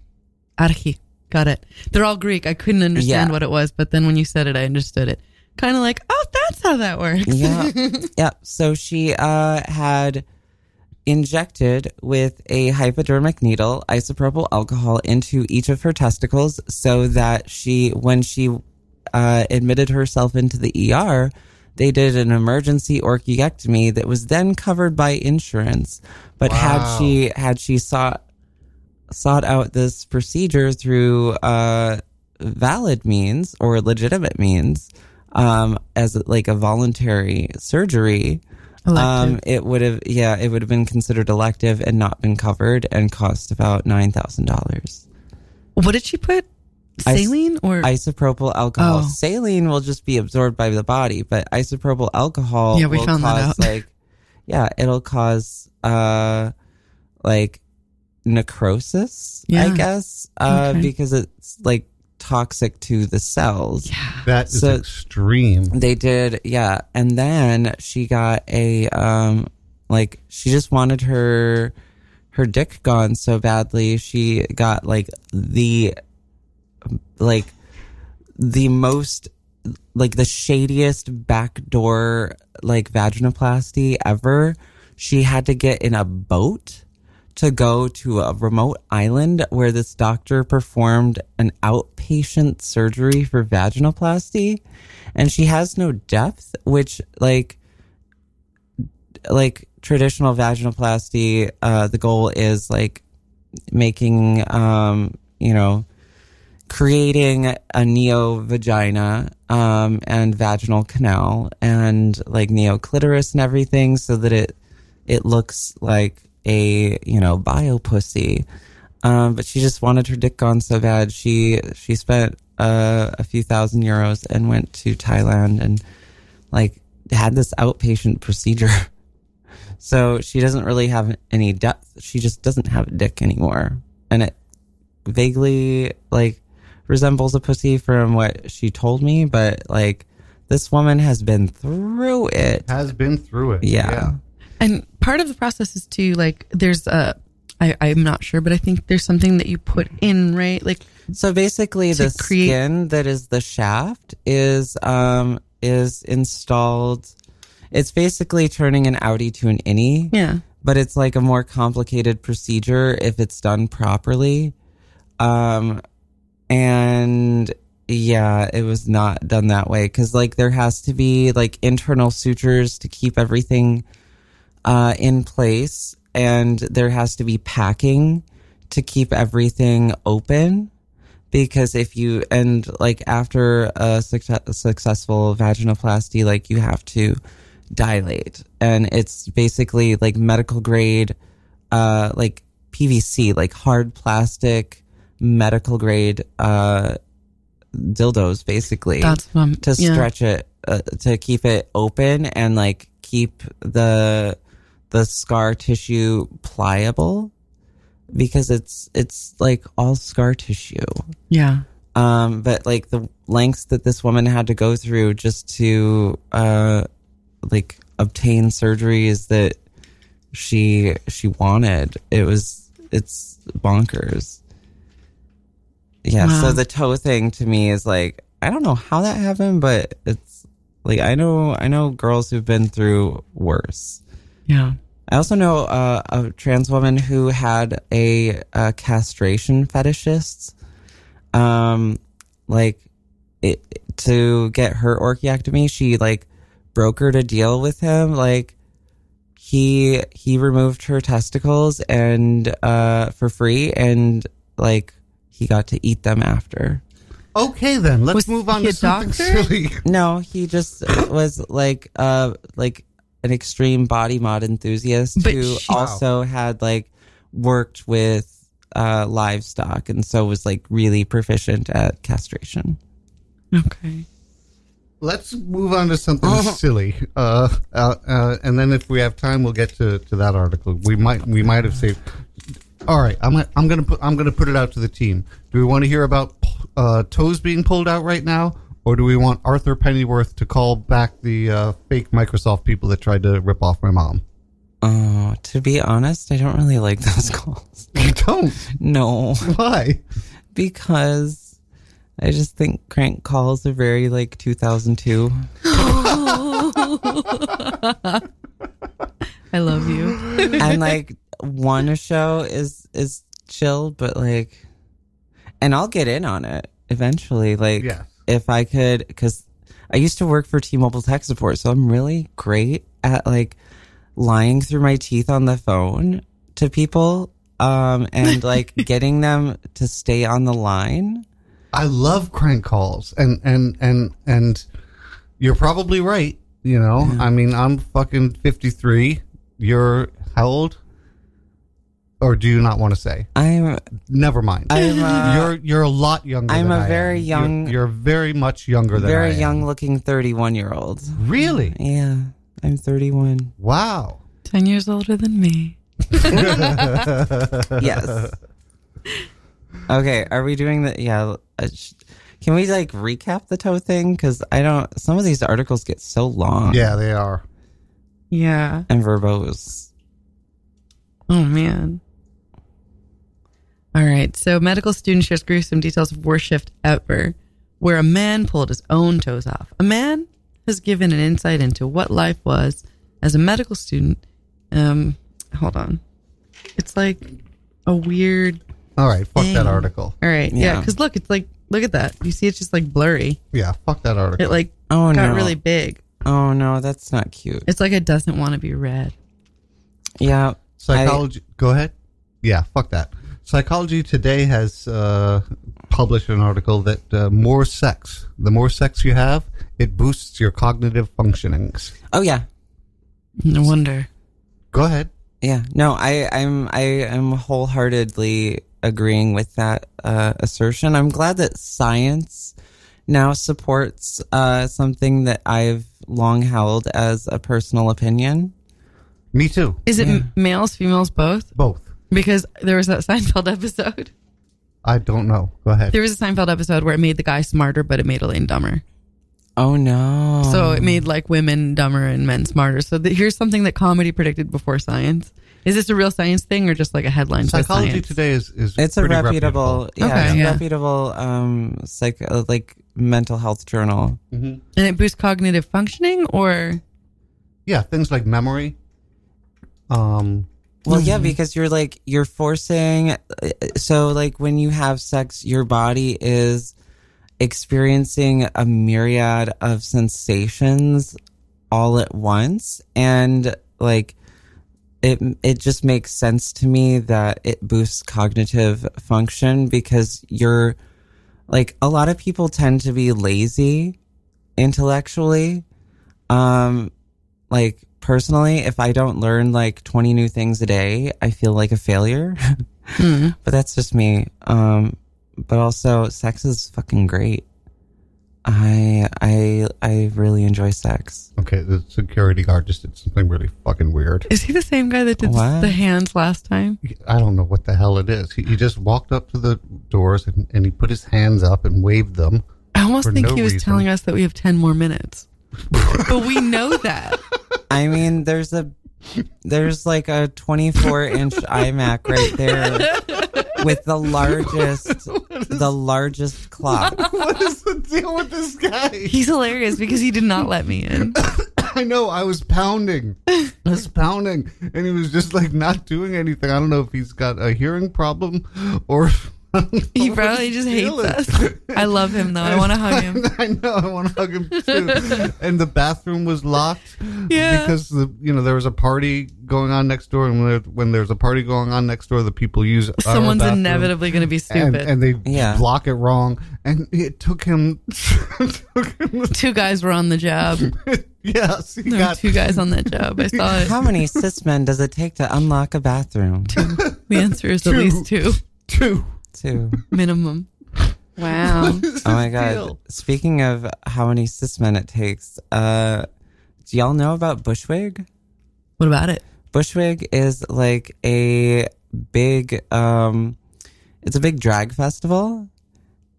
Archi. Got it. They're all Greek. I couldn't understand Yeah. what it was, but then when you said it, I understood it. Kind of like, oh, that's how that works. yeah, yeah. So she uh, had injected with a hypodermic needle isopropyl alcohol into each of her testicles, so that she, when she uh, admitted herself into the ER, they did an emergency orchiectomy that was then covered by insurance. But had she had she sought sought out this procedure through uh, valid means or legitimate means um, as like a voluntary surgery, um, it would have yeah it would have been considered elective and not been covered and cost about nine thousand dollars. What did she put? Is- Saline or Isopropyl alcohol. Oh. Saline will just be absorbed by the body, but isopropyl alcohol Yeah, we will found that out. like yeah, it'll cause uh like necrosis, I guess, uh Okay. because it's like toxic to the cells. Yeah. That is So- extreme. They did, yeah. And then she got a um like she just wanted her her dick gone so badly. She got like the like the most like the shadiest backdoor like vaginoplasty ever. She had to get in a boat to go to a remote island where this doctor performed an outpatient surgery for vaginoplasty and she has no depth which like like traditional vaginoplasty uh the goal is like making um you know creating a neo vagina um and vaginal canal and like neo clitoris and everything so that it it looks like a you know bio pussy. Um but she just wanted her dick gone so bad. She she spent uh, a few thousand euros and went to Thailand and like had this outpatient procedure. So she doesn't really have any depth. She just doesn't have a dick anymore. And it vaguely like resembles a pussy from what she told me. But like this woman has been through it. Has been through it. yeah. And part of the process is to like, there's a, I, I'm not sure, but I think there's something that you put in, right? Like, So basically, the create- skin that is the shaft is um is installed. It's basically turning an outie to an innie. Yeah. but it's like a more complicated procedure if it's done properly. Um, and yeah, it was not done that way because like there has to be like internal sutures to keep everything uh, in place, and there has to be packing to keep everything open. Because if you and like after a, success, successful vaginoplasty, like you have to dilate, and it's basically like medical grade, uh, like PVC, like hard plastic, medical grade, uh, dildos, basically That's I'm- to yeah. stretch it, uh, to keep it open and like keep the the scar tissue pliable because it's it's like all scar tissue. yeah. Um, but like the lengths that this woman had to go through just to uh like obtain surgeries that she she wanted, it was it's bonkers. Yeah, Wow. so the toe thing to me is like I don't know how that happened, but it's like I know I know girls who've been through worse. Yeah. I also know uh, a trans woman who had a, uh castration fetishist. Um, like it to get her orchiectomy, she like brokered a deal with him. Like he he removed her testicles and uh for free, and like he got to eat them after. Okay, then let's Was move on he to a something doctor? silly. No, he just was like uh like an extreme body mod enthusiast But who she- also had like worked with uh livestock and so was like really proficient at castration. Okay. Let's move on to something silly. Uh, uh, uh, and then if we have time, we'll get to, to that article. We might we might have saved. All right, I'm gonna- I'm gonna put I'm gonna put it out to the team. Do we want to hear about uh, toes being pulled out right now, or do we want Arthur Pennyworth to call back the uh, fake Microsoft people that tried to rip off my mom? Oh, to be honest, I don't really like those calls. You don't? No. Why? Because I just think crank calls are very like 2002. I love you. and like one show is is chill, but like, and I'll get in on it eventually. Like, Yes. If I could, because I used to work for T-Mobile tech support, so I'm really great at like lying through my teeth on the phone to people, um, and like getting them to stay on the line. I love crank calls, and and and and you're probably right. You know, I mean, I'm fucking 53. You're how old? Or do you not want to say? I'm. Never mind. I'm, uh, you're you're a lot younger. I'm than a I very am. young- You're, you're very much younger than I very am. young looking 31 year old. Really? Yeah, I'm 31. Wow. 10 years older than me. yes. Okay, are we doing the yeah? uh, Can we like recap the toe thing? Because I don't. Some of these articles get so long. Yeah, they are. Yeah. and verbose. Oh, man. All right. So, medical student shares gruesome details of worst shift ever, where a man pulled his own toes off. A man has given an insight into what life was as a medical student. Um, hold on. It's like a weird. All right, fuck that article. All right. Yeah. Yeah. Because look, it's like, look at that. You see, it's just like blurry. Yeah, fuck that article. It like Oh got no! really big. Oh no, that's not cute. It's like it doesn't want to be read. Yeah, Psychology. go ahead. Yeah, fuck that. Psychology Today has uh, published an article that uh, more sex, the more sex you have, it boosts your cognitive functionings. Oh yeah, No wonder. Go ahead. yeah. No, I, I'm, I am wholeheartedly agreeing with that uh, assertion. I'm glad that science now supports uh, something that I've long held as a personal opinion. Me too. Is it m males, females, both? Both. Because there was that Seinfeld episode. I don't know. Go ahead. There was a Seinfeld episode where it made the guy smarter, but it made Elaine dumber. Oh no! So it made like women dumber and men smarter. So th- here's something that comedy predicted before science. Is this a real science thing or just like a headline? for Psychology science? Today is is it's a pretty reputable, yeah, Okay, it's a yeah. reputable, um, psych, uh, like mental health journal. And it boosts cognitive functioning or Yeah, things like memory. Um, Well, yeah, because you're like you're forcing. uh, So, like when you have sex, your body is experiencing a myriad of sensations all at once, and like it it just makes sense to me that it boosts cognitive function because you're like a lot of people tend to be lazy intellectually um like personally if i don't learn like 20 new things a day i feel like a failure but that's just me um but also sex is fucking great i i i really enjoy sex okay, the security guard just did something really fucking weird. is he the same guy that did What? the hands last time? I don't know what the hell it is. He, he just walked up to the doors and, and he put his hands up and waved them. I almost For think no he was reason. telling us that we have 10 more minutes. but we know that. I mean there's a there's like a 24 inch imac right there with the largest the largest clock what is the deal with this guy? He's hilarious because he did not let me in. I know. I was pounding. I was pounding, and he was just like not doing anything. I don't know if he's got a hearing problem or. I don't know He probably just hates deal is. us. I love him though. I want to hug him. I know. I want to hug him too. and the bathroom was locked Yeah. because the you know there was a party going on next door, and when, there, when there's a party going on next door, the people use our Someone's bathroom, inevitably going to be stupid. and they Yeah. block it wrong, and it took him. took him two guys were on the job. yes, he There were two guys on that job. I saw it. how many cis men does it take to unlock a bathroom Two. The answer is at least two two. Two minimum. Wow. Oh my god! deal? Speaking of how many cis men it takes, uh, do y'all know about Bushwig? What about it? Bushwig is like a big, um, it's a big drag festival,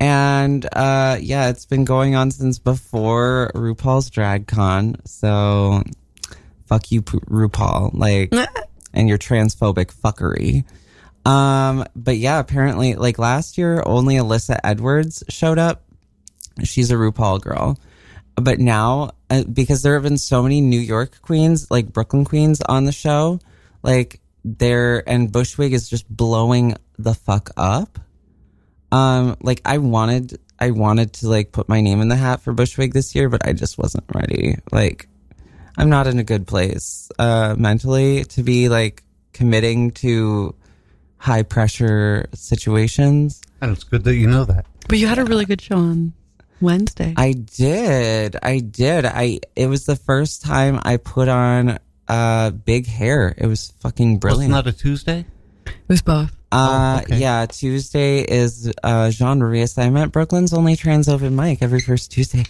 And uh, yeah, it's been going on since before RuPaul's Drag Con. So fuck you, RuPaul. Like, and your transphobic fuckery. Um, but yeah, apparently, like last year, only Alyssa Edwards showed up. She's a RuPaul girl. But now, uh, because there have been so many New York queens, like Brooklyn queens on the show, like there, and Bushwig is just blowing the fuck up. Um, like I wanted, I wanted to like put my name in the hat for Bushwig this year, but I just wasn't ready. Like, I'm not in a good place, uh, mentally to be like committing to high pressure situations. And it's good that you know that. But you had a really good show on Wednesday. I did. I did. I it was the first time I put on uh big hair. It was fucking brilliant. Wasn't that a Tuesday? It was both. Uh, yeah, Tuesday is uh, genre reassignment. Brooklyn's only trans open mic every first Tuesday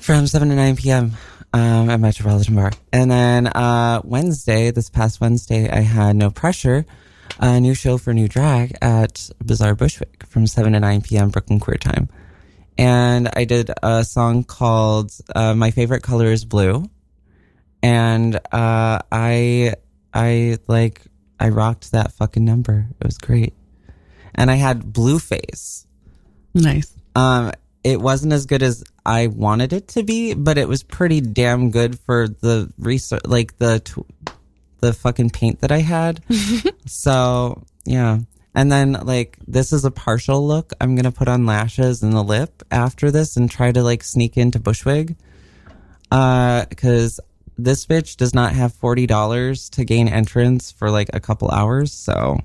from 7 to 9 p.m. Um, at Metropolitan Bar. And then uh, Wednesday, this past Wednesday, I had No Pressure, a new show for New Drag at Bizarre Bushwick from 7 to 9 p.m. Brooklyn Queer Time. And I did a song called uh, My Favorite Color is Blue. And uh, I, I like I rocked that fucking number. It was great. And I had blue face. Nice. Um, it wasn't as good as I wanted it to be, but it was pretty damn good for the research, like the t- the fucking paint that I had. so yeah. And then like this is a partial look. I'm gonna put on lashes and the lip after this and try to like sneak into Bushwig. Uh, because this bitch does not have forty dollars to gain entrance for like a couple hours. So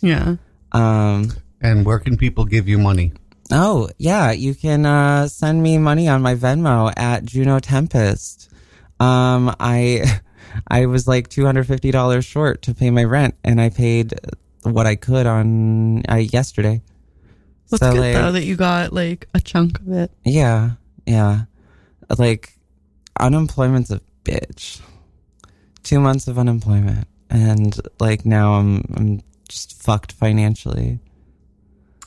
Yeah. um, And where can people give you money? Oh, yeah. You can uh, send me money on my Venmo at Juno Tempest. Um, I I was like two hundred fifty dollars short to pay my rent, and I paid what I could on uh, yesterday. That's So, good like, though that you got like a chunk of it. Yeah, yeah. Like unemployment's a bitch. Two months of unemployment, and like now I'm I'm just fucked financially.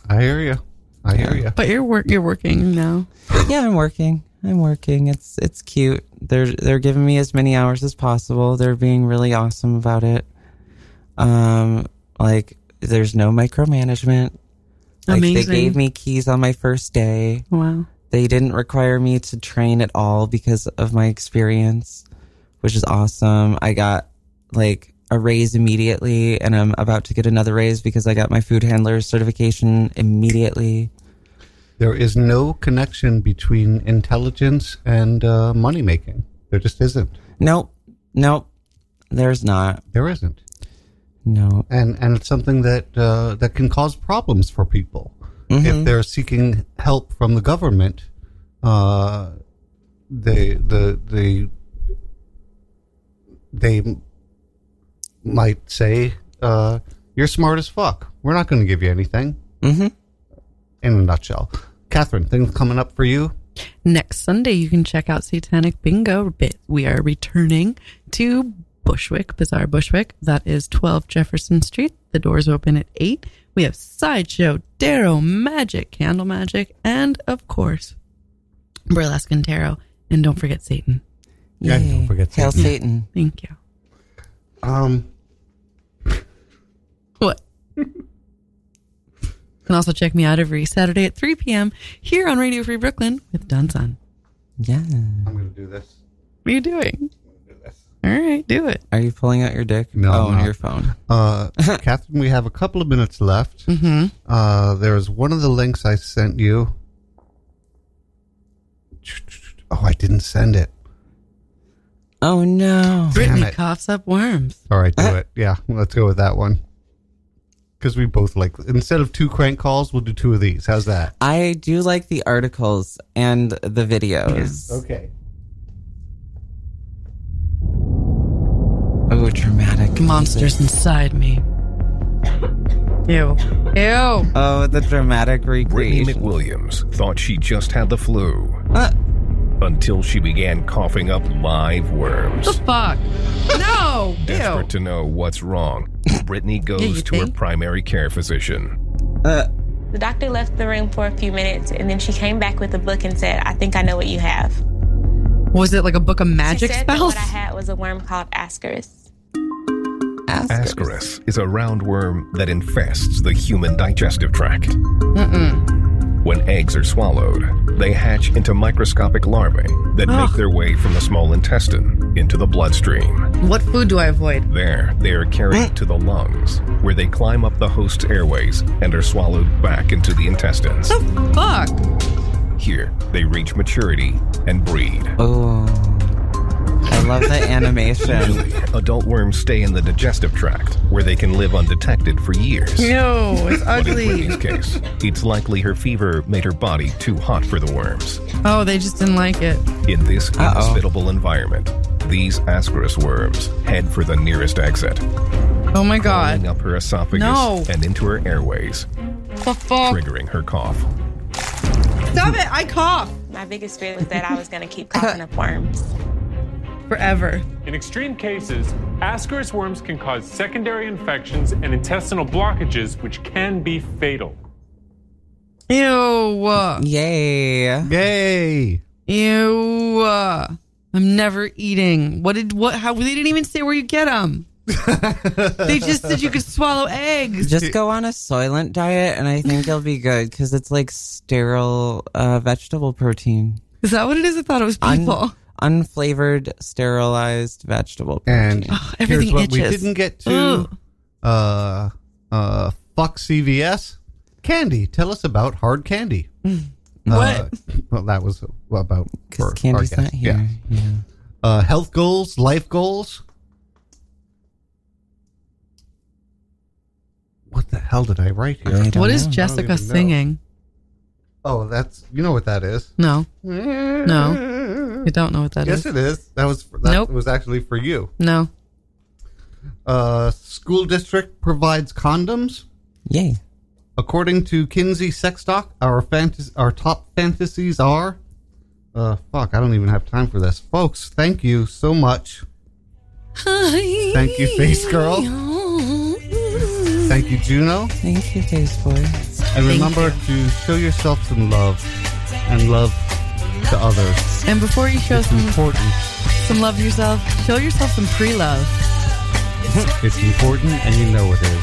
I hear you. I hear you. But you're work. You're working now. yeah, I'm working. I'm working. It's it's cute. They're they're giving me as many hours as possible. They're being really awesome about it. Um, like there's no micromanagement. Like they gave me keys on my first day. Wow. They didn't require me to train at all because of my experience, which is awesome. I got like a raise immediately, and I'm about to get another raise because I got my food handler certification immediately. There is no connection between intelligence and uh, money making. There just isn't. Nope, nope. There's not. There isn't. No. And and it's something that uh, that can cause problems for people Mhm. if they're seeking help from the government. Uh, they the the they might say, uh, "You're smart as fuck. We're not going to give you anything." Mm-hmm. In a nutshell, Catherine, things coming up for you. Next Sunday, you can check out Satanic Bingo. Bit- We are returning to Bushwick, Bizarre Bushwick. That is 12 Jefferson Street. The doors open at 8. We have Sideshow, Darrow, Magic, Candle Magic, and of course, Burlesque and Tarot. And don't forget Satan. Yeah, don't forget Hail Satan. Satan. Thank you. Um, What? You can also check me out every Saturday at 3 p.m. here on Radio Free Brooklyn with Don Sun. Yeah. I'm going to do this. What are you doing? All right, do it. Are you pulling out your dick? No, oh, I'm on your phone. Uh, Catherine, we have a couple of minutes left. Mm-hmm. Uh, there's one of the links I sent you. Oh, I didn't send it. Oh no. Brittany it. coughs up worms. All right, do it. Yeah, let's go with that one. Because we both like, instead of two crank calls, we'll do two of these. How's that? I do like the articles and the videos. Okay. Oh, dramatic. Monsters inside me. Ew. Ew. Oh, the dramatic Brittany recreation. McWilliams thought she just had the flu Uh, until she began coughing up live worms. The fuck? No. Desperate Ew. to know what's wrong, Brittany you goes to her primary care physician. uh, The doctor left the room for a few minutes and then she came back with a book and said, I think I know what you have. Was it like a book of magic she said that spells? what I had was a worm called Ascaris. Ascaris is a roundworm that infests the human digestive tract. Mm-mm. When eggs are swallowed, they hatch into microscopic larvae that ah. make their way from the small intestine into the bloodstream. What food do I avoid? There, they are carried mm. to the lungs, where they climb up the host's airways and are swallowed back into the intestines. The Fuck. Here, they reach maturity and breed. Oh. I love the animation. Usually, adult worms stay in the digestive tract, where they can live undetected for years. No, it's But in ugly. Whitney's case, it's likely her fever made her body too hot for the worms. Oh, they just didn't like it. In this inhospitable environment, these Ascaris worms head for the nearest exit, Oh my god. crawling up her esophagus No. and into her airways, The fuck? triggering her cough. Stop it! I cough My biggest fear was that I was going to keep coughing up worms. Forever. In extreme cases, Ascaris worms can cause secondary infections and intestinal blockages, which can be fatal. Ew. Yay. Yay. Ew. I'm never eating. What did what? How they didn't even say where you get them. they just said you could swallow eggs. Just go on a Soylent diet, and I think you'll be good because it's like sterile uh, vegetable protein. Is that what it is? I thought it was Un- people. Unflavored, sterilized vegetable protein. And everything here's what we itches. didn't get to. Ugh. Uh, uh, fuck CVS. Candy. Tell us about hard candy. Uh, well, that was about Because for candy's our not here. Yeah. Uh, health goals, life goals. What the hell did I write here? I don't What is know. Jessica even know. singing? Oh, that's you know what that is. No. No. I don't know what that is. yes, it is. That was that Nope. was actually for you. No. Uh, school district provides condoms. Yay. According to Kinsey Sexstock, our fantas- our top fantasies are. Uh, fuck, I don't even have time for this, folks. Thank you so much. Hi. Thank you, Face Girl. Thank you, Juno. Thank you, Face Boy. And remember to show yourself some love and love to others. And before you show It's some important. some love to yourself, show yourself some pre-love. It's important, and you know it is.